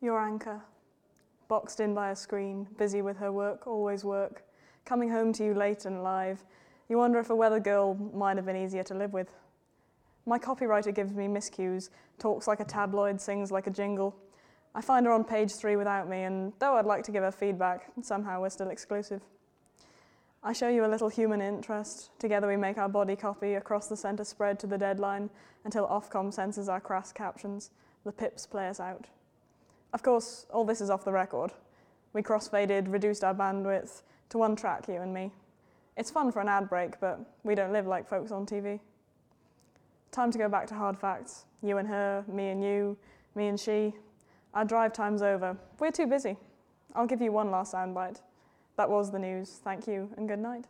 Your anchor, boxed in by a screen, busy with her work, always work, coming home to you late and live. You wonder if a weather girl might have been easier to live with. My copywriter gives me miscues, talks like a tabloid, sings like a jingle. I find her on page three without me, and though I'd like to give her feedback, somehow we're still exclusive. I show you a little human interest. Together we make our body copy across the centre spread to the deadline until Ofcom censors our crass captions. The pips play us out. Of course, all this is off the record. We cross-faded, reduced our bandwidth to one track, you and me. It's fun for an ad break, but we don't live like folks on TV. Time to go back to hard facts. You and her, me and you, me and she. Our drive time's over. We're too busy. I'll give you one last soundbite. That was the news. Thank you and good night.